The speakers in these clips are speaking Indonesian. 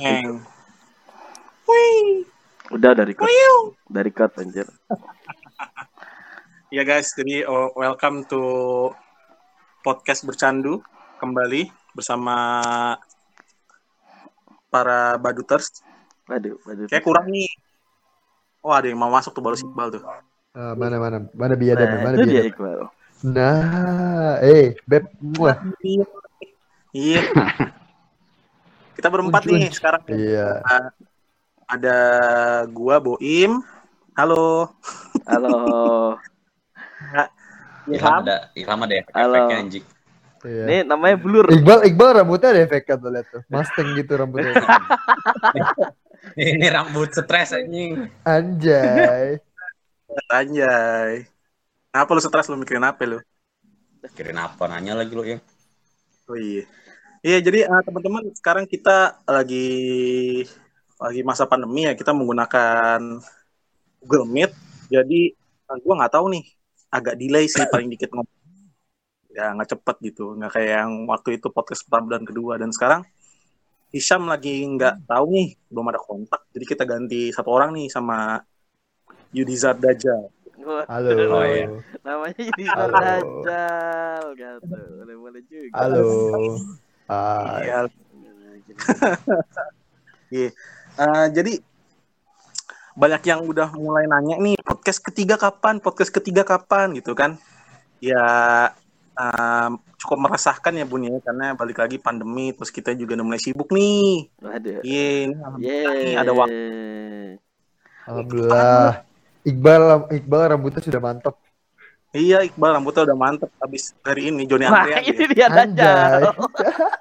Neng. Wih. Udah dari cut. Dari cut anjir. Ya guys, jadi oh, welcome to podcast bercandu kembali bersama para baduters. Waduh, waduh. Kayak kurang nih. Oh ada yang mau masuk tuh baru Iqbal tuh. Ah, mana mana mana biadab Nah, mana biadab. Iqbal. Nah, eh beb, muah. Iya. Kita berempat Unjuk, nih sekarang. Iya. Ada gua Boim. Halo. Halo. Ilham Ilham. ada, Ilham ada Halo. efeknya anjing. Iya. Ini namanya blur. Iqbal Iqbal rambutnya ada efek kan tuh lihat tuh. Mustang gitu rambutnya. Ini rambut stres anjing. Anjay. Anjay. Kenapa lu stres lu mikirin apa lu? Kirin apa nanya lagi lu ya? Oh iya. Iya, jadi eh, teman-teman sekarang kita lagi lagi masa pandemi ya, kita menggunakan Google Meet. Jadi eh, gua nggak tahu nih, agak delay sih paling dikit ngomong. Ya nggak cepet gitu, nggak kayak yang waktu itu podcast pertama dan kedua. Dan sekarang Hisham lagi nggak tahu nih, belum ada kontak. Jadi kita ganti satu orang nih sama Yudizar Dajjal. Halo. Oh, iya. namanya jadi Halo. Dajjal gitu. Boleh boleh juga. Halo. Hai. Iya. Iya. Eh, jadi banyak yang udah mulai nanya nih podcast ketiga kapan, podcast ketiga kapan gitu kan? Ya em, cukup meresahkan ya Bun ya karena balik lagi pandemi terus kita juga udah mulai sibuk nih. Waduh. Iya, ini nih Yeay. ada waktu. Alhamdulillah. Iqbal Iqbal rambutnya sudah mantap. Iya, Iqbal rambutnya udah mantep habis hari ini Joni Wah, Andrea. ini ya. dia Anjay.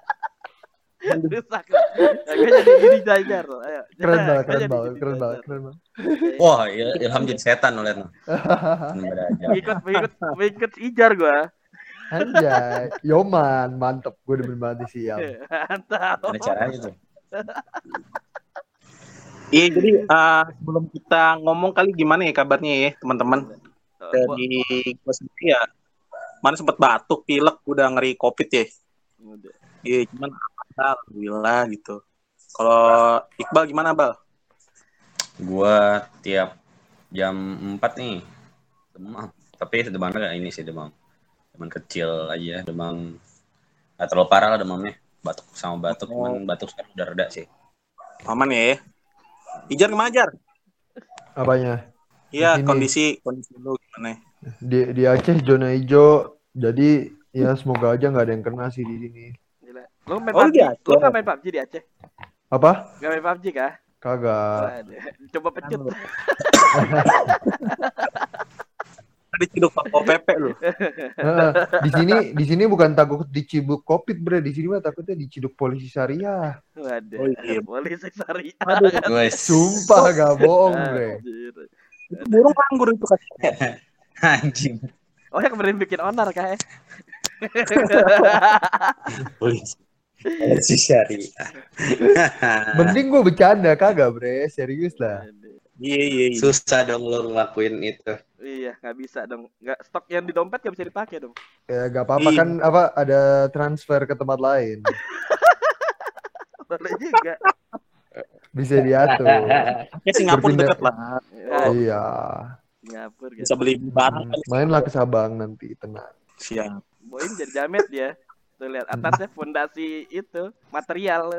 Dajjal. Rusak. Ya, gue jadi. Ayo. Keren Gue banget, keren banget, keren banget, keren banget. Wah, Il- Ilham jadi setan aja. Ikut ikut ikut ijar gua. Anjay. Yoman, mantep. Gue demen banget nih sial. Mantap. Ada caranya tuh. Iya, jadi eh, sebelum kita ngomong kali gimana ya kabarnya ya teman-teman? Dari gue sendiri ya, mana sempat batuk, pilek, udah ngeri covid ya. Iya, cuman alhamdulillah gitu. Kalau Iqbal gimana, Bal? Gua tiap jam 4 nih demam. Tapi demamnya ini sih demam. Demam kecil aja, demam nggak terlalu parah lah demamnya. Batuk sama batuk, Oh. cuman batuk sekarang udah reda sih. Aman ya? Ijar gimana, Jar? Apanya? Iya, kondisi kondisi lu gimana? Di di Aceh zona hijau. Jadi ya semoga aja nggak ada yang kena sih di sini. Lu main Oh, PUBG? iya, Lu Aceh. nggak main PUBG di Aceh? Apa? Gak main PUBG kah? Kagak. Coba pecut. Tadi ciduk Satpol PP lu. Heeh. di sini di sini bukan takut dicibuk covid bre di sini mah takutnya diciduk polisi syariah Waduh. Oh, iya. Polisi syariah. Guys. sumpah gak bohong bre. Itu burung nganggur itu kan. Anjing. Oh yang kemarin bikin onar kah? eh? Polisi. Polisi syariah. mending gue bercanda kagak bre serius lah Iya, iya, iya. Susah dong lu ngelakuin itu. Iya, nggak bisa dong. Nggak stok yang di dompet nggak bisa dipakai dong. ya gak apa-apa Iya. kan apa ada transfer ke tempat lain Boleh juga. bisa diatur Kayak Singapura Berpindah- deket lah. Ya, iya Singapura Bisa gitu. beli barang kan. mainlah ke Sabang nanti tenang Siap. Boim jadi jamet dia. Tuh lihat atasnya fondasi itu material.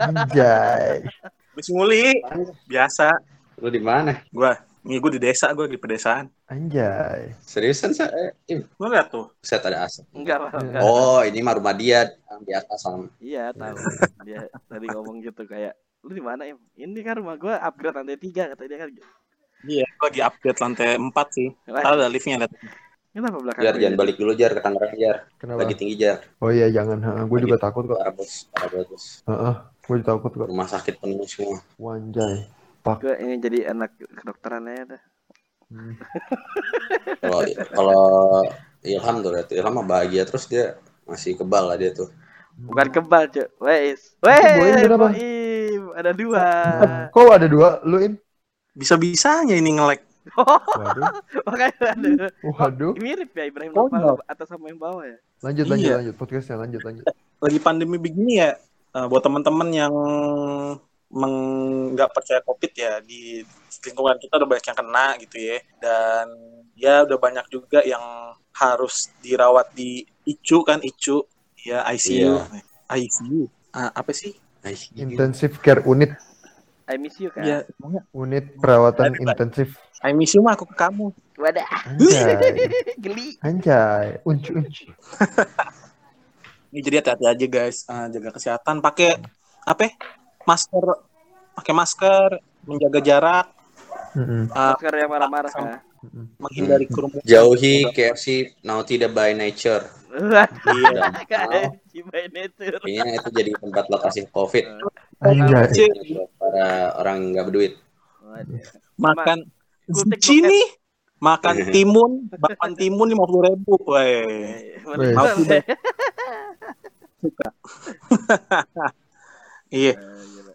anjay Wis nguli. Biasa. Lu di mana? Gua, ini gua di desa, gua di pedesaan. anjay Seriusan sa? Eh, Im, Lu lihat tuh. set ada asap. Enggak, enggak. Oh, ini mah rumah dia yang di atas sama. Iya, tahu. Dia tadi ngomong gitu kayak lu di mana em? Ini kan rumah gua upgrade lantai tiga kata dia kan. Iya, gua lagi update lantai 4 sih. Ntar ada liftnya lihat. Kenapa belakang Jar, gua jangan jadi- balik dulu Jar ke Tangerang Jar. kenapa Lagi tinggi Jar. oh iya jangan gue juga takut kok Parah bos, parah bos. Heeh, gue juga takut kok Rumah sakit penuh semua. wanjay Gua ini jadi anak kedokteran aja dah. Hmm. Kalau kalau Ilham tuh, lihat. Ilham mah bahagia terus dia masih kebal lah dia tuh. Bukan kebal, Cuk. Wes. Wes. Ada dua. kok ada dua lu in Bisa-bisanya ini waduh. Makanya ada. waduh. Mirip ya Ibrahim Oh, Nopal atas sama yang bawah ya. lanjut lanjut Iya. lanjut podcastnya lanjut lanjut. Lagi pandemi begini ya, eh, buat teman-teman yang nggak percaya covid ya di lingkungan kita udah banyak yang kena gitu ya. Dan ya udah banyak juga yang harus dirawat di ICU kan ICU ya ICU ICU Ah, apa sih? Intensive care unit, I miss you kan. ya unit perawatan baik. intensif. I miss you mah aku ke kamu Wadah, Anjay, geli. anjay, uncu uncu. ini jadi hati-hati aja guys Ah, jaga kesehatan pakai apa ya? masker pakai masker menjaga jarak Mm-mm. ah, Masker yang marah-marah kan. menghindari kerumunan Jauhi KFC naughty the by nature. Iya Cibai Nature. Kayaknya itu jadi tempat lokasi COVID Anjay. buat para orang nggak berduit. Waduh. makan sini makan timun bakwan timun lima puluh ribu Weh. Weh. Maaf, Bang. iya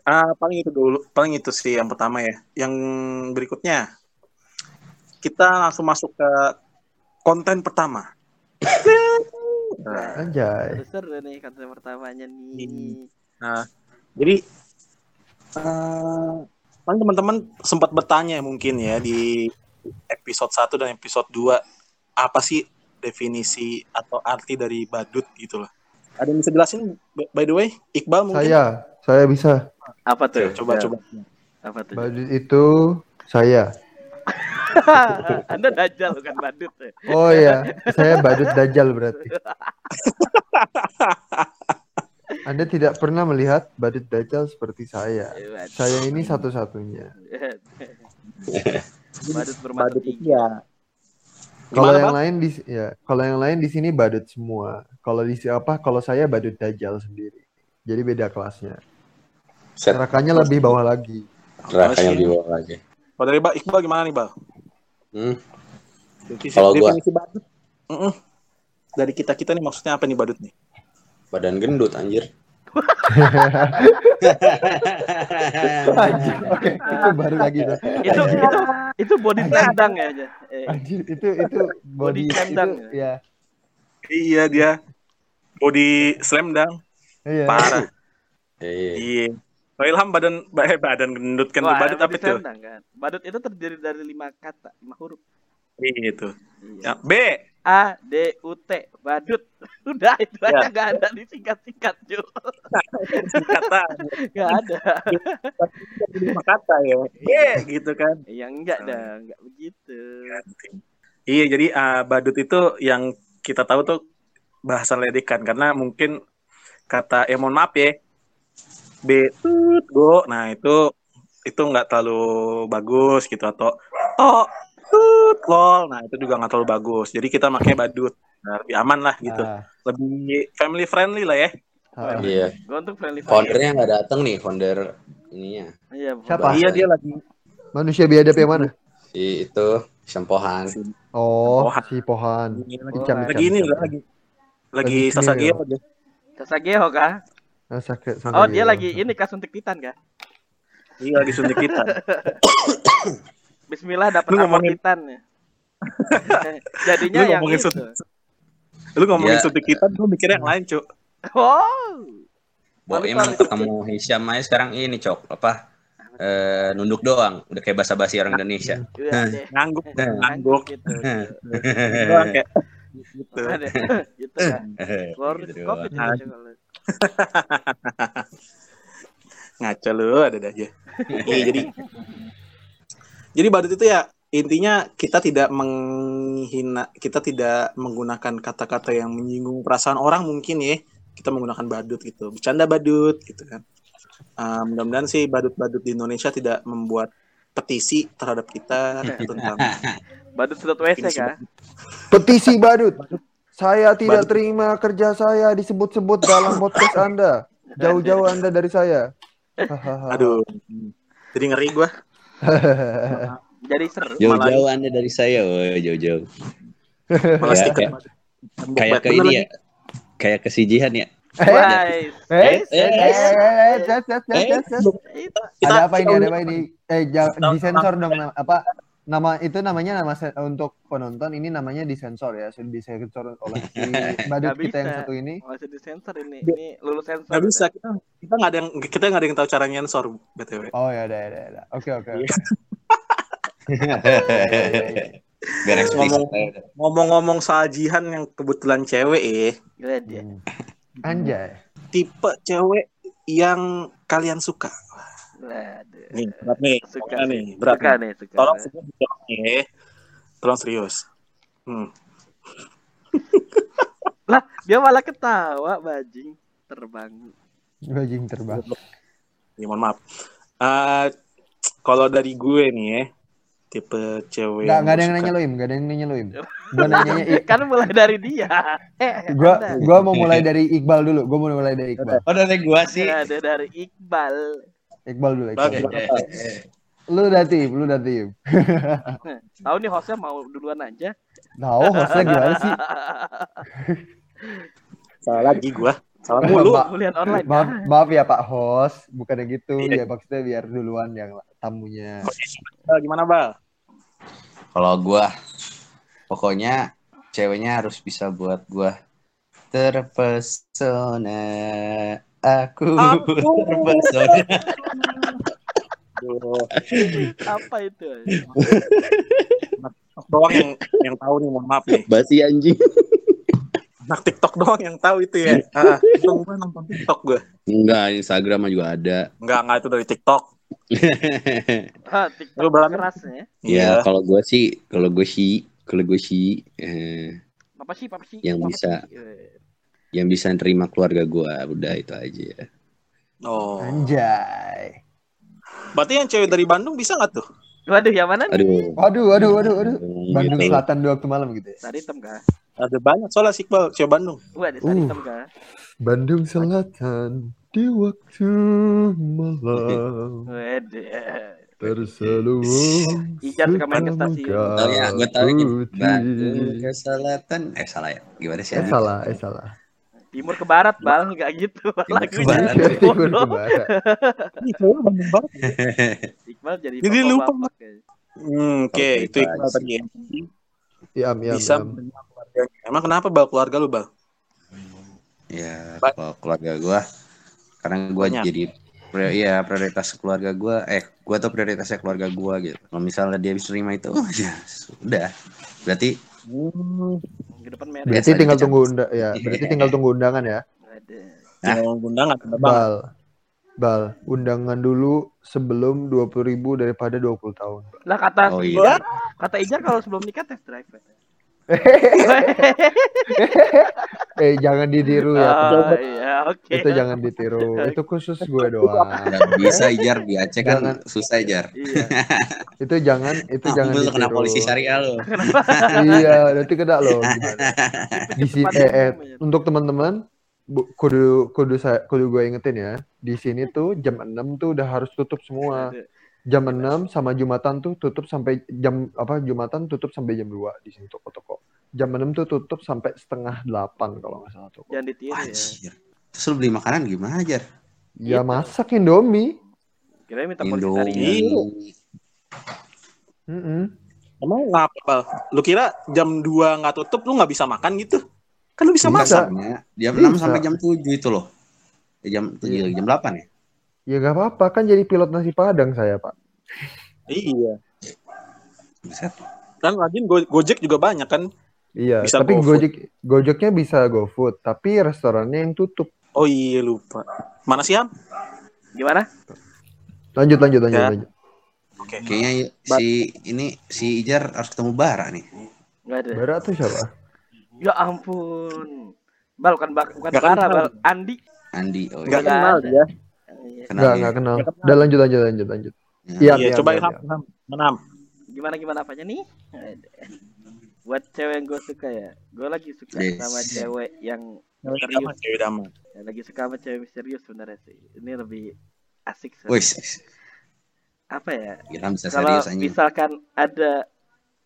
Ah, paling itu dulu paling itu sih yang pertama ya yang berikutnya kita langsung masuk ke konten pertama Nah, Anjay. Seru nih konten pertamanya nih. Nah, jadi eh paling teman-teman sempat bertanya mungkin ya di episode 1 dan episode 2 apa sih definisi atau arti dari badut gitu loh. Ada yang bisa jelasin by- the way? Iqbal mungkin Saya, saya bisa. Apa tuh? coba coba. Apa tuh? Badut itu saya. Anda dajal bukan badut. ya? Oh iya, saya badut dajjal berarti. Anda tidak pernah melihat badut dajjal seperti saya. Waduh. Saya ini satu-satunya. badut bermata Badut itu tiga. ya. Kalau yang Bang? lain di ya, kalau yang lain di sini badut semua. Kalau di apa? Kalau saya badut dajjal sendiri. Jadi beda kelasnya. Set Nerakanya lebih bawah lagi. nerakanya di bawah lagi. Kalau dari Bang Iqbal gimana nih, Bang? Hmm. Kalau gua- definisi badut. Mm-mm. Dari kita-kita nih maksudnya apa nih badut nih? Badan gendut anjir. Anjir, Oke, itu baru lagi tuh. Itu itu itu body tendang ya aja. Eh, Anjir, itu itu Body body slam itu ya. Iya dia body slam dunk Iya. parah. Iya. Iya. Kalau Ilham badan eh, badan gendut kan wah, badut apa itu? tendang kan. Badut itu terdiri dari lima kata, lima huruf. Iya itu. Iya. Ya, B. A D U T badut. Udah itu aja Ya. nggak ada disingkat-singkat Jo. kata Nggak ada. lima kata ya. B gitu kan. Ya enggak dah, enggak begitu. Iya jadi ah, badut itu yang kita tahu tuh bahasa ledekan karena mungkin kata ya mohon maaf ya B tut go nah itu itu nggak terlalu bagus gitu atau oh tut lol nah itu juga nggak terlalu bagus jadi kita makanya badut nah, lebih aman lah gitu Ah, lebih family friendly lah ya ah. Iya. Gua untuk friendly. Foundernya nggak datang nih, founder ininya. Iya, Siapa? iya dia lagi Manusia biadab yang mana? Si itu Sempohan. Oh, Pohan. si Pohan. lagi, Icam, lagi icam, ini lagi lagi Lagi sasageo Sasageho kah? Ah, sakit, sakit Oh, dia lagi ini kas suntik titan kah? iya lagi suntik kita Bismillah dapat ngomongin- ya. Jadinya lu yang ngomongin itu. lu ngomongin Iya. suntik kita lu mikirnya yang lain cuk Oh. Boim Balik-balik. ketemu Hisham aja sekarang ini cok apa eh, nunduk doang udah kayak basa-basi orang Indonesia. Iya deh. ngangguk Nah. ngangguk gitu. Kayak gitu Ada gitu kan. Gitu covid doang. itu kalau. ngaco lu ada aja Iya, jadi jadi badut itu ya intinya kita tidak menghina kita tidak menggunakan kata-kata yang menyinggung perasaan orang mungkin ya kita menggunakan badut gitu bercanda badut gitu kan Ah, mudah-mudahan sih badut-badut di Indonesia tidak membuat petisi terhadap kita tentang Badut sedot WC kah? Petisi badut. Saya tidak Badut. terima kerja saya disebut-sebut dalam podcast Anda. Jauh-jauh Anda dari saya. Aduh jadi ngeri gua Jadi seru. Jauh-jauh anda dari saya, woi jauh-jauh. malah Ya, kayak-. Kayak ke ini ya, kayak ke si Jihan ya. Eh, eh, eh, eh, eh, eh, jas. Itu Kita- Ada apa ini? Ada apa ini? Eh, jangan disensor dong apa? Nama itu namanya nama untuk penonton ini namanya disensor ya, sudah disensor oleh si badut Nggak kita yang bisa. satu ini. Masih disensor ini. Nggak- Ini lulus sensor. Nggak bisa kita kita nggak ada yang kita nggak ada yang tahu cara nyensor btw. Oh ya udah ya udah, ya udah. Oke oke. Oke. Biar eksplisit. Ngomong- Ngomong-ngomong sajihan yang kebetulan cewek eh, Gila dia. Hmm. Anjay. tipe cewek yang kalian suka. Waduh. Nih, berat nih. Suka nih. nih, berat Suka nih. suka. Tolong serius nih, eh. Tolong serius. Hmm. Lah, dia malah ketawa bajing terbang. Bajing terbang. Ya, mohon maaf. Eh, kalau dari gue nih ya, tipe cewek Enggak enggak ada yang gue nanya suka. lo Im, enggak ada yang nanya lo Im. Gua nanyanya I- kan mulai dari dia. Eh, gua Anda. gua mau mulai dari Iqbal dulu. Gua mau mulai dari Iqbal. Oh dari gua sih. Ada dari Iqbal. Iqbal dulu. Iqbal. gimana, Bang? Lu udah tim, lu udah tim. Tahu nih hostnya mau duluan aja. Tahu hostnya gimana sih? Salah lagi gue. Salah mulu. Ma- Kuliah online. maaf, kan? maaf ya Pak host, bukannya gitu Iya. ya maksudnya biar duluan yang tamunya. Eh, Gimana, Bal? Kalau gua pokoknya ceweknya harus bisa buat gua terpesona. Aku Aku. terpesona. Apa itu? TikTok doang yang yang tahu nih, mohon maaf nih. Basi anjing. Anak TikTok doang yang tahu itu ya. Ah, itu gue nonton TikTok gue. Enggak, Instagram mah juga ada. Enggak, enggak itu dari TikTok. Ah, Lu TikTok berani? keras ya. ya, kalau gua sih, kalau gua sih, kalau gua sih eh, Apa sih, apa sih? Yang Apa bisa. sih? Yang bisa nerima keluarga gua, udah itu aja. Oh. Anjay. Berarti yang cewek dari Bandung bisa nggak tuh? Waduh, yang mana nih? Aduh. Waduh, waduh, waduh, waduh. Bandung Gitu. Selatan dua waktu malam gitu ya. Tadi hitam kah? Ada banyak soalnya sih Iqbal, cewek Bandung. Waduh, tadi Uh. kah? Bandung Selatan di waktu malam Waduh. terselubung Ijar suka main ke stasiun. Oh ya, gue tahu ini. Bandung ke selatan. Eh salah ya? Gimana sih? Eh salah, eh salah. Timur ke barat, Bal, enggak gitu. Timur Lagunya. Timur ke barat. Iqbal jadi Jadi lupa. Hmm, oke, Oke, itu itu Iqbal tadi ya. Iam, iam, Bisa iam. menerima keluarganya. Emang kenapa Bal keluarga lu, Bal? ya, kalau keluarga gua karena gua Banyak. jadi pri- ya prioritas keluarga gua eh gua tuh prioritasnya keluarga gua gitu. Kalau misalnya dia bisa terima itu, oh, ya sudah. Berarti Ke depan merah. Berarti tinggal tunggu unda ya, berarti tinggal tunggu undangan ya. Tinggal undangan ada Bang. Bal. Bal, undangan dulu sebelum 20.000 ribu daripada 20 tahun. Lah kata oh iya. kata Ijar kalau sebelum nikah test drive. Eh, jangan ditiru ya. Oh iya, oke. Itu jangan ditiru. Itu khusus gue doang. Nggak bisa Ijar di Aceh kan Jangan. susah Ijar. Iya. Itu jangan itu Ah, jangan lu ditiru. kena polisi syariah lo. iya, nanti kena loh. Gimana? Di sini eh, eh, untuk teman-teman kudu kudu saya kudu gue ingetin ya. Di sini tuh jam 6 tuh udah harus tutup semua. Jam 6 sama Jumatan tuh tutup sampai jam apa Jumatan tutup sampai jam 2 di sini toko-toko. Jam 6 tuh tutup sampai setengah 8 kalau nggak salah toko. Jangan ditiru ya. Terus lu beli makanan gimana Jar? Ya Gitu. masak Indomie. Kira minta. Indomie. Mm-mm. Emang ngapa? Lu kira jam 2 nggak tutup lu nggak bisa makan gitu? Kan lu bisa Bisa. masak. Jam Bisa. 6 sampai jam 7 itu loh. Eh, jam 7 Iya. jam 8 ya? Ya nggak apa-apa kan jadi pilot nasi padang saya pak. Iya. Buset. Dan lagi Go- Gojek juga banyak kan? Iya. Bisa tapi GoFood. Gojek Gojeknya bisa GoFood, tapi restorannya yang tutup. Oh iya lupa. Mana sih Ham? Gimana? Lanjut lanjut lanjut Ya. lanjut. Oke. Kayaknya si ini si Ijar harus ketemu Bara nih. Enggak ada. Bara tuh siapa? Ya ampun. Bal bukan bak bukan Bara, kenal. Bal. Andi. Andi. Oh Nggak iya. kenal ada. dia. Iya. Kenal Enggak ya? enggak kenal. Nggak kenal. Udah lanjut lanjut lanjut lanjut. Ya. Iya, Iya, iya, coba iya, Ham, iya. Ham. Mana Ham? Gimana gimana apanya nih? Buat cewek yang gue suka ya, gue lagi suka Yes. sama cewek yang damai, cewek damai. ya, lagi suka sama cewek misterius sebenarnya sih. Ini lebih asik sih. Wis, Apa ya? Bisa Kalau serius misalkan ada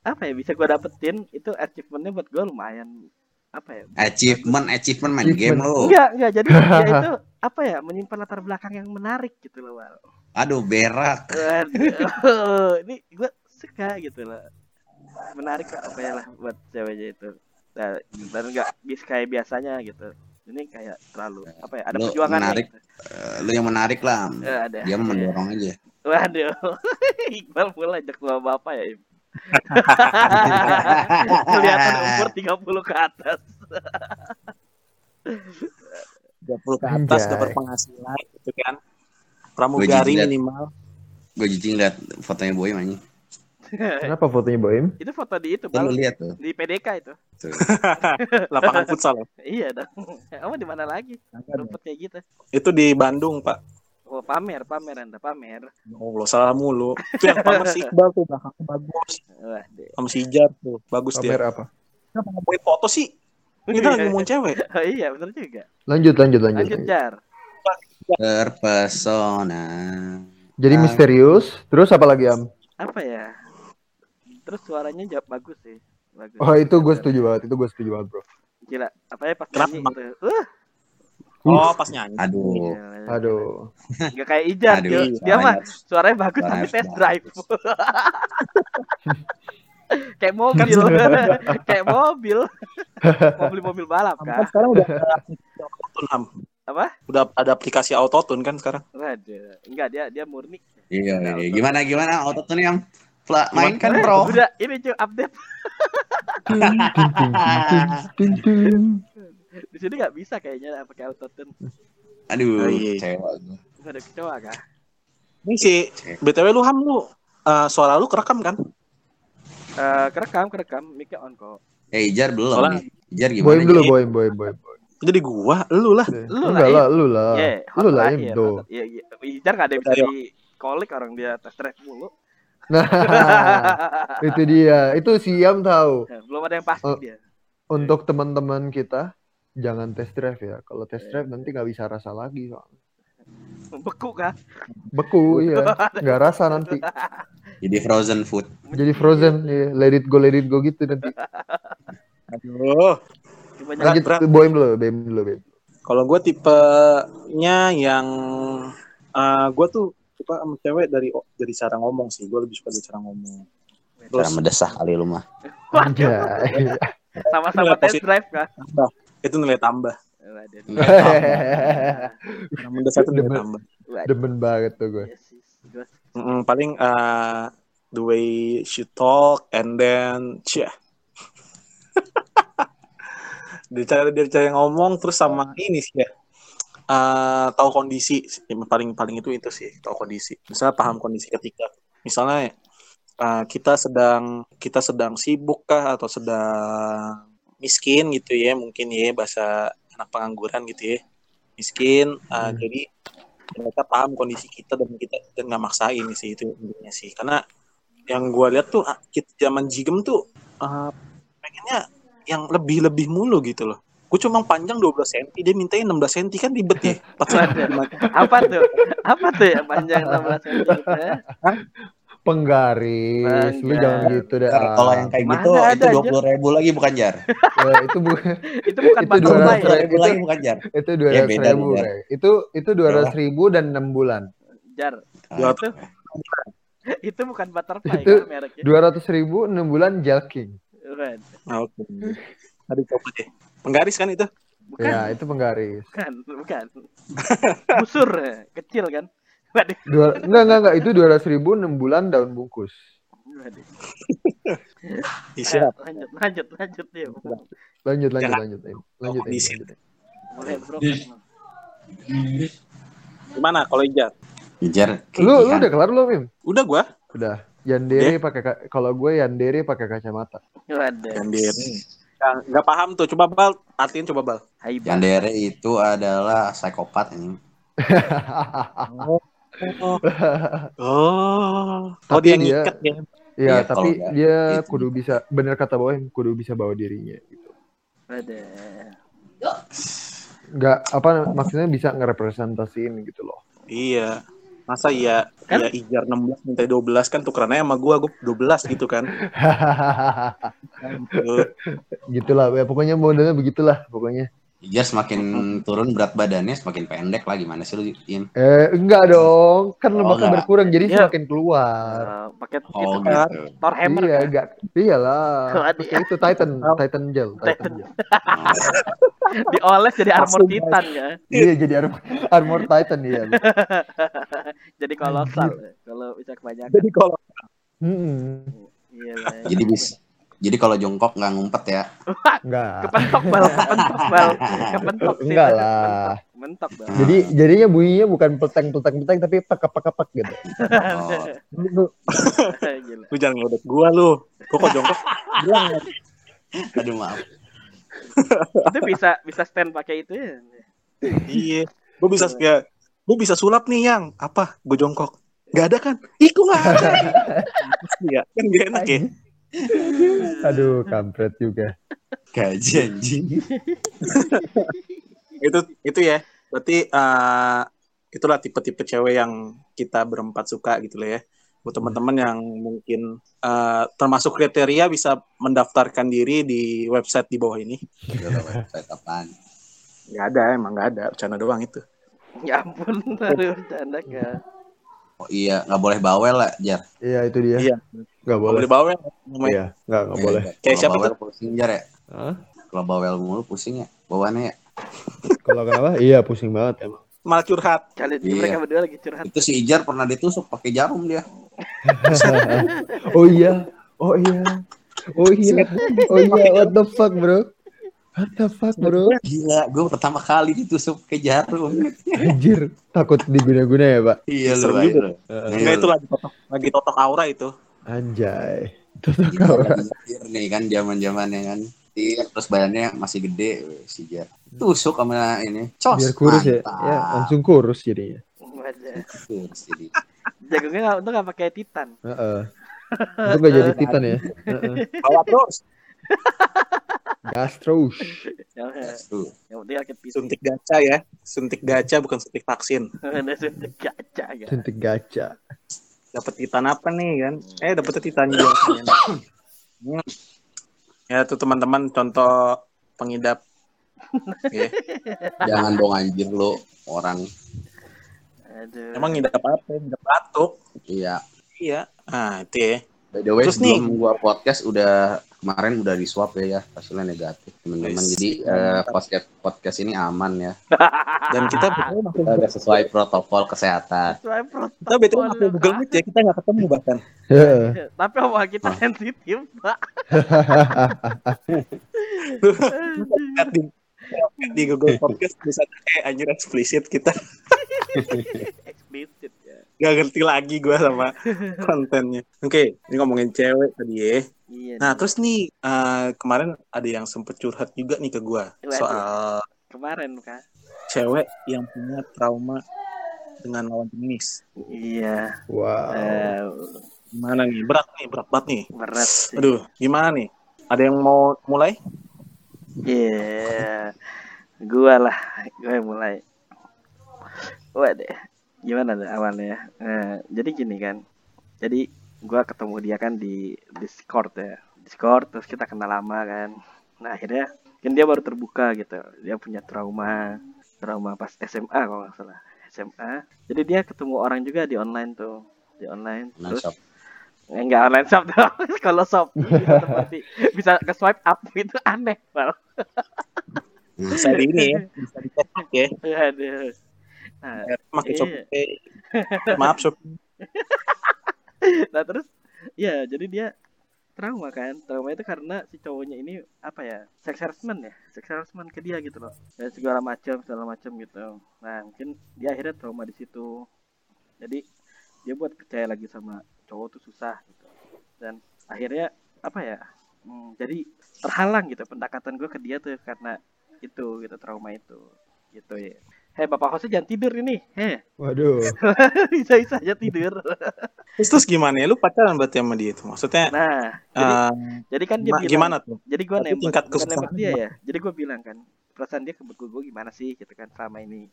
apa ya bisa gue dapetin itu achievementnya buat gue lumayan apa ya? Achievement, achievement main game Achievement. lo. Enggak, enggak. Jadi dia itu apa ya menyimpan latar belakang yang menarik gitu loh, Wal. Aduh, berak. Waduh, ini gue suka gitu loh menarik lah apa ya lah buat ceweknya itu dan dan nggak bis kayak biasanya gitu ini kayak terlalu apa ya ada Lu perjuangan menarik. Eh, lu yang menarik lah. ada Dia mah mendorong aja. waduh Iqbal mulai ajak tua bapak ya Im kelihatan umur 30 ke atas 30 ke atas Anjay. udah berpenghasilan gitu kan. Pramugari Gua minimal. Gue jijik liat fotonya Boy anjing. Kenapa fotonya Boim? itu foto di itu bang lihat tuh. di PDK itu. Lapangan futsal. iya dong kamu di mana lagi rumput kayak gitu Itu di Bandung, Pak. Oh pamer pamer anda pamer Allah, salah mulu. Itu yang pamer si Iqbal tuh belakangnya bagus. wah Sama si Ijar tuh, bagus Pamer dia. apa? Kenapa ngomongin foto sih? Kita lagi ngomongin cewek. oh, iya bener juga Lanjut, lanjut, lanjut. lanjut jar Terpesona. Jadi Ah. misterius. Terus apa lagi Am? apa ya terus suaranya jawab bagus sih bagus Oh itu gue setuju banget. Itu gue setuju banget bro. gila apa ya pas Kenapa, nyanyi gitu uh Oh, pas nyanyi. Aduh. gila. Aduh. Nggak kayak Ijar Aduh, dia, iya. dia mah suaranya- bagus suaranya tapi test drive kayak mobil kayak mobil mau beli mobil balap Kan kah sekarang udah autotune. Apa? Udah ada aplikasi autotune kan sekarang. waduh enggak dia dia murni Iya, Nah, iya. Gimana gimana auto tune yang Fla, main kan Eh, bro. udah ini cuy update Di sini nggak bisa kayaknya pakai autotune Aduh, Oh, iya. cewek gua. ada kecewa kah Ini si BTW lu Ham lu eh, suara lu kerekam kan? Eh, kerekam kerekam mic on kok Eh, Ijar belum Soalnya- nih. Ijar gimana? Boim dulu? Boim, Boim, Boim. Jadi gua, lu lah. Lu Enggak lah, lah, lu lah. Iya, Lu lah, Im, iya. Iya, iya. Ijar nggak ada yang bisa di kolik orang dia test drive mulu. Nah, itu dia. Itu Siam tahu. Belum ada yang pasti dia. Untuk teman-teman kita, jangan test drive ya. Kalau Iya. test drive nanti nggak bisa rasa lagi. soalnya. Beku kah? Beku, iya. Nggak rasa nanti. Jadi frozen food. Jadi frozen. Iya. Let it go, let it go gitu nanti. Aduh. Lanjut. Boim dulu, Boim dulu, Boim. Kalau gue tipenya yang eh gue tuh suka sama cewek dari dari cara ngomong sih. Gue lebih suka dari cara ngomong. Cara Terus mendesah kali lu mah. Sama-sama test drive kah? Itu nilai tambah. Waduh. Cara mendesak itu nilai Demen. tambah. Demen banget tuh gue. Gua- Mm-mm, paling eh the way she talk and then cia. dari cara dari cara ngomong terus sama ini sih ya. Eh, tahu kondisi paling paling itu itu sih tahu kondisi misalnya paham kondisi ketika misalnya eh, kita sedang kita sedang sibuk kah atau sedang miskin gitu ya mungkin ya bahasa anak pengangguran gitu ya miskin eh, Hmm. jadi mereka paham kondisi kita dan kita dan nggak maksain sih itu intinya sih karena yang gue lihat tuh ah, kita zaman jigem tuh eh, pengennya yang lebih lebih mulu gitu loh gue cuma panjang 12 cm dia mintain 16 cm kan ribet ya 4 cm Apa tuh? Apa tuh yang panjang 16 cm? Penggaris. Lu jangan gitu dah. Ntar kalau yang kayak Mana gitu ada, itu dua puluh ribu lagi bukan jar. Ya, itu bukan Itu bukan Itu butterfly. 200 Dua ya? ribu lagi bukan jar. itu dua Ya, ratus beda ribu Jar. Rey. itu itu dua ratus ribu dan enam bulan Jar. Dua- Itu itu bukan butterfly Itu- kan mereknya. dua ratus ribu enam bulan jelking. Nah, oke Tadi coba deh penggaris kan itu Bukan. ya itu penggaris Bukan, bukan. Busur eh, kecil kan? Waduh. dua enggak enggak enggak itu dua ratus ribu enam bulan daun bungkus Waduh. Eh, lanjut, lanjut, lanjut ya. lanjut lanjut Jangan. lanjut lanjut lanjut, kondisi. lanjut. Bro. gimana kalau Ijar Jar. kayak lu lu udah kelar belum Im udah gua udah Yandere pakai ka- kalau gue Yandere pakai kacamata Waduh. dia nggak nggak paham tuh coba bal artiin coba bal Hai Yang dere itu adalah psikopat ini. oh oh oh Tapi dia dia- ngikat ya Iya, Iya, tapi kalau nggak, dia itu. kudu bisa bener kata Boy, kudu bisa bawa dirinya gitu. Waduh. Nggak apa maksudnya bisa ngerepresentasiin gitu loh. iya masa iya Kan? iya Ijar 16 minta 12 kan tukerannya sama gua gua 12 gitu kan Tuh. gitulah ya pokoknya modelnya begitulah pokoknya. Jar semakin turun berat badannya semakin pendek lah gimana sih lu Im? Eh, enggak dong. Kan Oh, lemaknya berkurang jadi Iya. semakin keluar. Eh, paket Oh itu kan gitu. Thor Hammer iya, kan enggak. Iyalah. Pakai itu Titan, Titan gel, Titan Titan. gel. dioles jadi armor titan ya Iya, jadi armor, armor Titan iya. jadi kolosal ya, kalau bisa kebanyakan Jadi kalau Hmm, iya lah. Jadi bis. Jadi kalau jongkok nggak ngumpet ya. enggak. kepentok bal kepentok bal kepentok sih Enggak lah. mentok bal Jadi jadinya bunyinya bukan pelteng pelteng pelteng tapi pek pek pek gitu. Oh, Gila. lu jangan ngeledek gua lu. Gua kok jongkok bilang aduh maaf. itu bisa bisa stand pakai itu ya iya. Gua bisa kayak gua bisa sulap nih yang apa? Gua jongkok. Gak ada kan? Ih, kok gak ada? Iya, kan gak enak ya. Aduh, kampret juga. Gaji anjing. Itu itu ya. Berarti eh, itulah tipe-tipe cewek yang kita berempat suka gitu loh ya. Buat teman-teman yang mungkin eh, termasuk kriteria bisa mendaftarkan diri di website di bawah ini. Website apaan? Gak ada, emang gak ada. Bercanda doang itu. ya ampun aduh bercanda kan Oh iya, nggak boleh bawel lah, Jar. Iya, itu dia. Iya. Enggak boleh. Boleh bawa namanya. Iya, enggak enggak boleh. Kayak Kalau siapa bawel pusing Jar ya. Hah? Kalau bawel mulu pusing ya. Bawaannya ya. Kalau kenapa? Iya, pusing banget emang. Malah curhat. kali ini Iya. mereka berdua lagi curhat Itu si Ijar pernah ditusuk pakai jarum dia. oh iya. Oh iya. Oh iya. Oh iya, what the fuck, bro? What the fuck, bro? Gila, gue pertama kali ditusuk pakai jarum. Anjir, takut diguna-guna ya, Pak? iya Seru lu. juga. Enggak itu lagi totok, lagi totok aura itu. Anjay. Nih kan zaman-zamannya kan. Iya, terus badannya masih gede si Jar. Tusuk sama ini. Cos. Biar kurus ya. mantap. Ya, langsung kurus jadinya. Kurus jadi. jagungnya nggak untuk nggak pakai titan Heeh. Itu gak jadi titan ya. Heeh. Bawa terus. Gas terus. yang penting Suntik gacha ya. Suntik gacha bukan suntik vaksin. suntik gacha ya Suntik gacha. Dapat titan apa nih kan? Eh dapetnya titan juga. Hmm. Ya tuh teman-teman contoh pengidap. Ya. Jangan dong anjir lu orang. aduh Emang ngidap apa? Ngidap batuk. Iya. Iya. Ah itu ya. By the way, Terus nih- sebelum gua podcast udah kemarin udah di swab ya, ya hasilnya negatif teman-teman. Jadi eh, podcast podcast ini aman ya. Dan kita betul Kita udah sesuai protokol kesehatan. Sesuai kita protokol. betul masuk Google Meet ya kita nggak ketemu bahkan. Heeh. tapi omongan kita sensitif pak di di Google Podcast bisa kayak anjir eksplisit kita eksplisit gak ngerti lagi gue sama kontennya. Oke, ini ngomongin cewek tadi ya. iya Nah, nih. terus nih eh, kemarin ada yang sempet curhat juga nih ke gue soal kemarin kan cewek yang punya trauma dengan lawan jenis. iya Wow. Eh, Gimana nih? Berat nih, berat banget nih. berat sih Aduh, gimana nih? Ada yang mau mulai? Iya, gua lah, gue yang mulai. Waduh, gimana deh awalnya? Eh, jadi gini kan, jadi gua ketemu dia kan di Discord ya, Discord terus kita kenal lama kan. Nah akhirnya kan dia baru terbuka gitu, dia punya trauma, trauma pas SMA kalau nggak salah, SMA. Jadi dia ketemu orang juga di online tuh, di online. Online terus shop. Eh, Enggak online shop dong. Kalau shop seperti bisa ke swipe up itu aneh. Bisa di ini ya, bisa dicetak ya. Aduh. Nah, Pakai Iya. Shopee. Maaf Shopee. nah terus ya jadi dia trauma kan. Trauma itu karena si cowoknya ini apa ya sex harassment ya sex harassment ke dia gitu loh. Dan segala macam segala macam gitu. Nah mungkin dia akhirnya trauma di situ. Jadi dia buat percaya lagi sama cowok tuh susah gitu. Dan akhirnya apa ya hmm, jadi terhalang gitu pendekatan gue ke dia tuh karena itu gitu trauma itu. Gitu ya Hei bapak hostnya jangan tidur ini. Heh Waduh. bisa bisa aja tidur. Terus, gimana ya? Lu pacaran berarti sama dia itu? Maksudnya nah jadi eh, jadi kan dia bilang gimana tuh? jadi gue Tapi nembak tingkat nembak dia ya. Jadi gue bilang kan perasaan dia ke gue gimana sih gitu kan selama ini.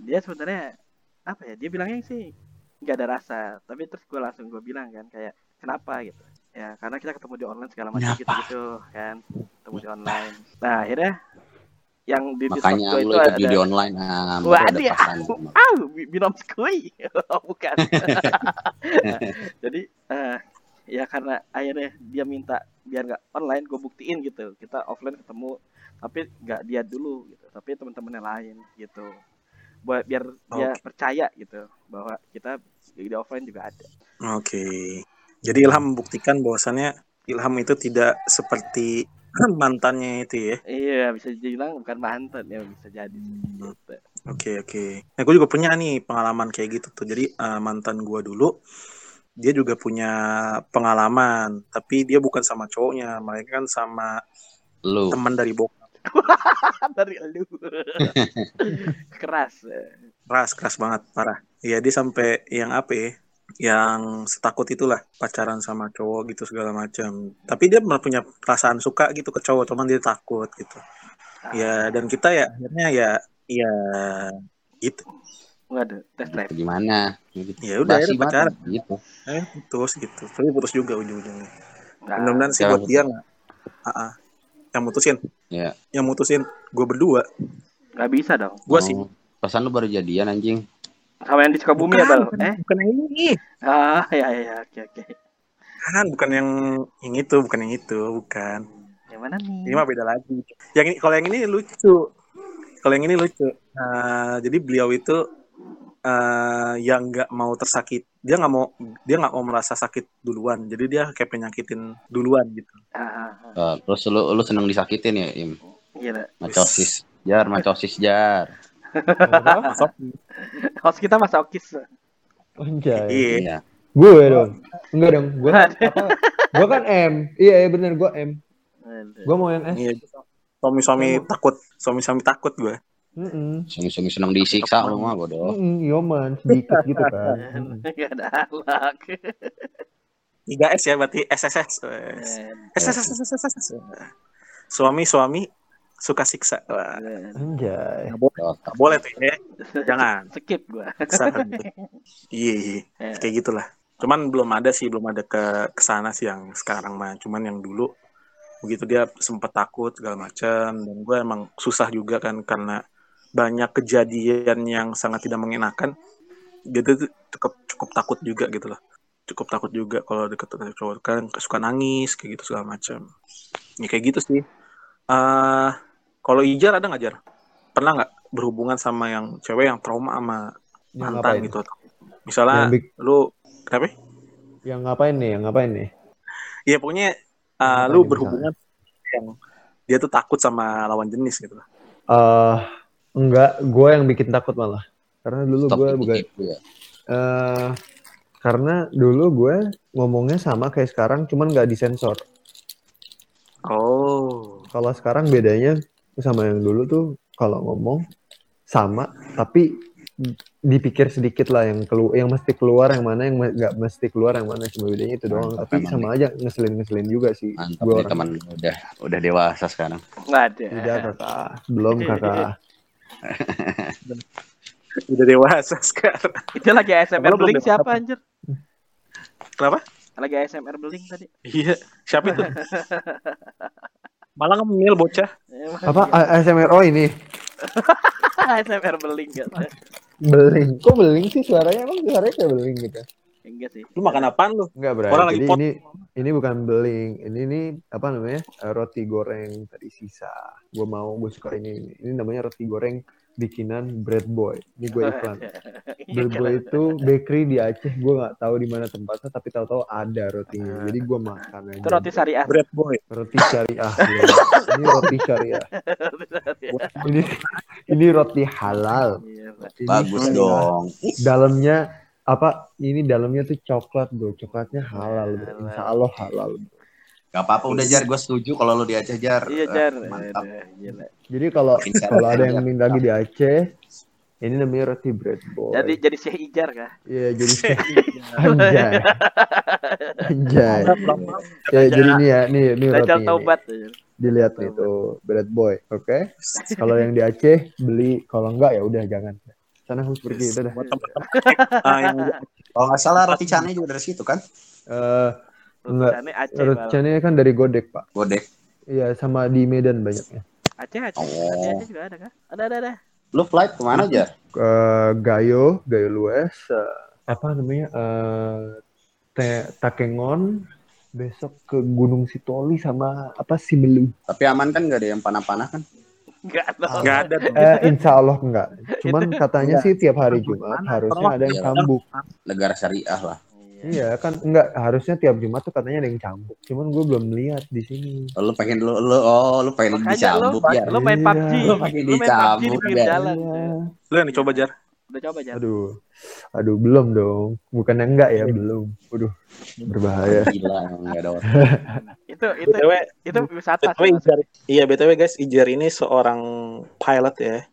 Dia sebenarnya apa ya dia bilangnya sih nggak ada rasa. Tapi terus gue langsung gue bilang kan kayak kenapa? gitu. Ya karena kita ketemu di online segala macam gitu gitu kan ketemu di online. Nah akhirnya yang di Discord Makanya gua lu itu ikut ada judi online. Nah, Wah, dia. ah bi- binom skui oh, bukan jadi eh, ya karena akhirnya dia minta biar nggak online gue buktiin gitu kita offline ketemu tapi nggak dia dulu gitu tapi teman-teman yang lain gitu buat biar dia Oke. percaya gitu bahwa kita di offline juga ada Oke. Jadi Ilham membuktikan bahwasannya Ilham itu tidak seperti mantannya itu ya. iya bisa dibilang bukan mantan ya bisa jadi gitu. Oke oke. Nah gue juga punya nih pengalaman kayak gitu tuh. Jadi eh, mantan gue dulu dia juga punya pengalaman, tapi dia bukan sama cowoknya, mereka kan sama Lu. teman dari bokap. dari lu keras Keras keras banget parah. Iya dia sampai yang apa ya? Yang setakut itulah pacaran sama cowok gitu segala macam. Tapi dia malah punya perasaan suka gitu ke cowok, cuman dia takut gitu. Ya dan kita ya akhirnya ya ya gitu. waduh tes drive Gimana? Gitu. Ya udah banget, pacaran. Gitu. Eh, putus gitu. Tapi putus juga ujung-ujungnya. Nah, Mudah-mudahan sih ya. buat dia nggak. Ah, ah. Yang mutusin, Ya. yang mutusin gue berdua. nggak bisa dong Gue sih. Oh, Perasaan lu baru jadian anjing. Sama yang di Sukabumi ya bal bukan, eh bukan yang ini. ah ya ya ya, oke oke Kan bukan yang yang itu, bukan yang itu, bukan. yang mana nih Ini mah beda lagi. Yang ini kalau yang ini lucu. Kalau yang ini lucu. Nah, jadi beliau itu eh yang nggak mau tersakit. Dia nggak mau dia nggak mau merasa sakit duluan. Jadi dia kayak penyakitin duluan gitu. Eh, terus lu lu seneng disakitin ya, Im? gila Macosis. Jar, macosis jar. Host kita mas Okis Anjay. Iya. Iya. Gue dong. Enggak dong. Gue apa? Gue kan M. Iya, iya bener gue M. Gue mau yang S. Iya. Suami-suami takut, suami-suami takut gue. Mm-mm. Seneng-seneng seneng disiksa lu mah bodoh. Mm-mm, Yoman sedikit gitu kan. Nggak ada akhlak 3S ya berarti SSS. SSS. Suami-suami suka siksa. Wah, Anjay. nggak boleh, nggak boleh tuh ya. Jangan. skip gua tuh. Iya, iya. Eh, kayak gitulah. Cuman belum ada sih, belum ada ke ke sana sih yang sekarang mah. Cuman yang dulu begitu dia sempat takut segala macam dan gue emang susah juga kan karena banyak kejadian yang sangat tidak mengenakan. Gitu tuh cukup cukup takut juga gitu loh. Cukup takut juga kalau deket sama cowok kan suka nangis kayak gitu segala macam. Ya kayak gitu sih. eh kalau Ijar ada nggak Jar? Pernah nggak berhubungan sama yang cewek yang trauma sama mantan gitu? Misalnya Yang, lu kenapa? yang ngapain nih? Yang ngapain nih? Ya pokoknya uh, lu berhubungan yang dia tuh takut sama lawan jenis gitu. Eh enggak, gue yang bikin takut malah. Karena dulu Stop gue bukan gitu ya. eh karena dulu gue ngomongnya sama kayak sekarang, cuman nggak disensor. Oh. Kalau sekarang bedanya sama yang dulu tuh kalau ngomong sama, tapi dipikir sedikit lah yang kelu yang mesti keluar yang mana yang me- nggak mesti keluar yang mana cuma bedanya itu doang. Mantap Tapi emang sama aja ngeselin ngeselin juga sih. Mantap Gue nih orang teman udah udah dewasa sekarang. nggak ada tidak kakak, belum kakak. Udah dewasa sekarang. itu lagi ASMR beling dewasa siapa apa? anjir Kenapa? lagi ASMR beling tadi Iya. Siapa itu? Malah ngemil bocah. Emang Apa A- ASMR oh ini ASMR beling kan beling. Kok beling sih suaranya emang suaranya kayak beling gitu. enggak sih Lu makan apaan lu? Enggak, Bray. Orang lagi pot. ini ini bukan beling. Ini ini apa namanya? Eh, roti goreng tadi sisa. Gue mau gue suka ini. Ini namanya roti goreng bikinan Bread Boy. Ini gue iklan. Bread Boy itu bakery di Aceh. Gue nggak tahu di mana tempatnya, tapi tahu-tahu ada rotinya. Jadi gue makan aja. itu roti syariah Bread boy. Roti syariah. ya. Ini roti syariah. Ini ini roti halal. Iya. Ini Bagus syariah. dong. Dalamnya apa? Ini dalamnya tuh coklat bro. Coklatnya halal. Bro. Insya Allah halal. Gak apa-apa udah jar gue setuju kalau lu di Aceh jar. iya jar Mantap. Aduh, gila. Jadi kalau Bikin syariah kalau ada yang minta lagi di Aceh, ini namanya roti bread boy. jadi jadi Syekh Ijar kah Iya jadi anjay, anjay. Ya jadi ini ya, nih ini rotinya. nih. taubat Dilihat nih tuh bread boy, oke? Kalau yang di Aceh beli, kalau enggak ya udah jangan. Sana harus pergi itu dah. Ah, Kalau nggak salah roti canai juga dari situ kan? Eh enggak, Aceh canai kan dari Godek pak. Godek. Iya sama di Medan banyaknya. Aceh Aceh Oh. Aceh, Aceh juga ada kah ada ada ada Lu flight ke mana aja? ke Gayo, Gayo Lues, eh, apa namanya, eh Te- Takengon, besok ke Gunung Sitoli sama apa Simelu. Tapi aman kan nggak ada yang panah-panah kan? nggak tahu Nggak ada. Eh, insya Allah enggak. Cuman katanya Enggak. sih tiap hari Jumat harusnya ada yang cambuk. Negara syariah lah. Iya kan enggak harusnya tiap Jumat tuh katanya ada yang cambuk. Cuman gue belum lihat di sini. Oh, lu pengen lu, lu oh lu pengen Makanya dicambuk lo, ya? lo main Iya. PUBG main PUBG di dicambuk, pinggir ya. jalan Iya. Lu yang coba jar. udah coba aja Aduh, aduh belum dong. Bukannya enggak ya belum. Waduh, berbahaya. Gila emang nggak ada orang. itu itu BTW, itu wisata BTW Ijar, iya BTW guys, Ijar ini seorang pilot ya.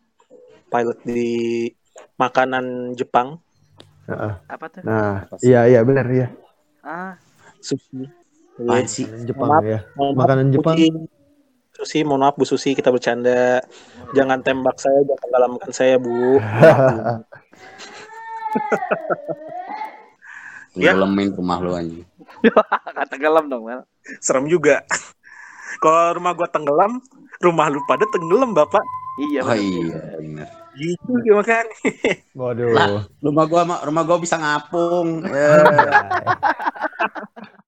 Pilot di makanan Jepang, Heeh. apa tuh Nah, iya iya benar ya. ah sushi. Apaan sih? Makanan Jepang Maaf. ya. Makanan Jepang. Sushi. Susi, mohon maaf Bu Susi, kita bercanda. Jangan tembak saya, jangan tenggelamkan saya, Bu. Ya. Tenggelamin rumah lu anjing. kata gelam dong Mel Serem juga. Kalau rumah gua tenggelam, rumah lu pada tenggelam, Bapak. iya Oh bener. iya benar. Gitu, gitu gimana kan? Waduh. Lah, rumah gua rumah gua bisa ngapung. Iya.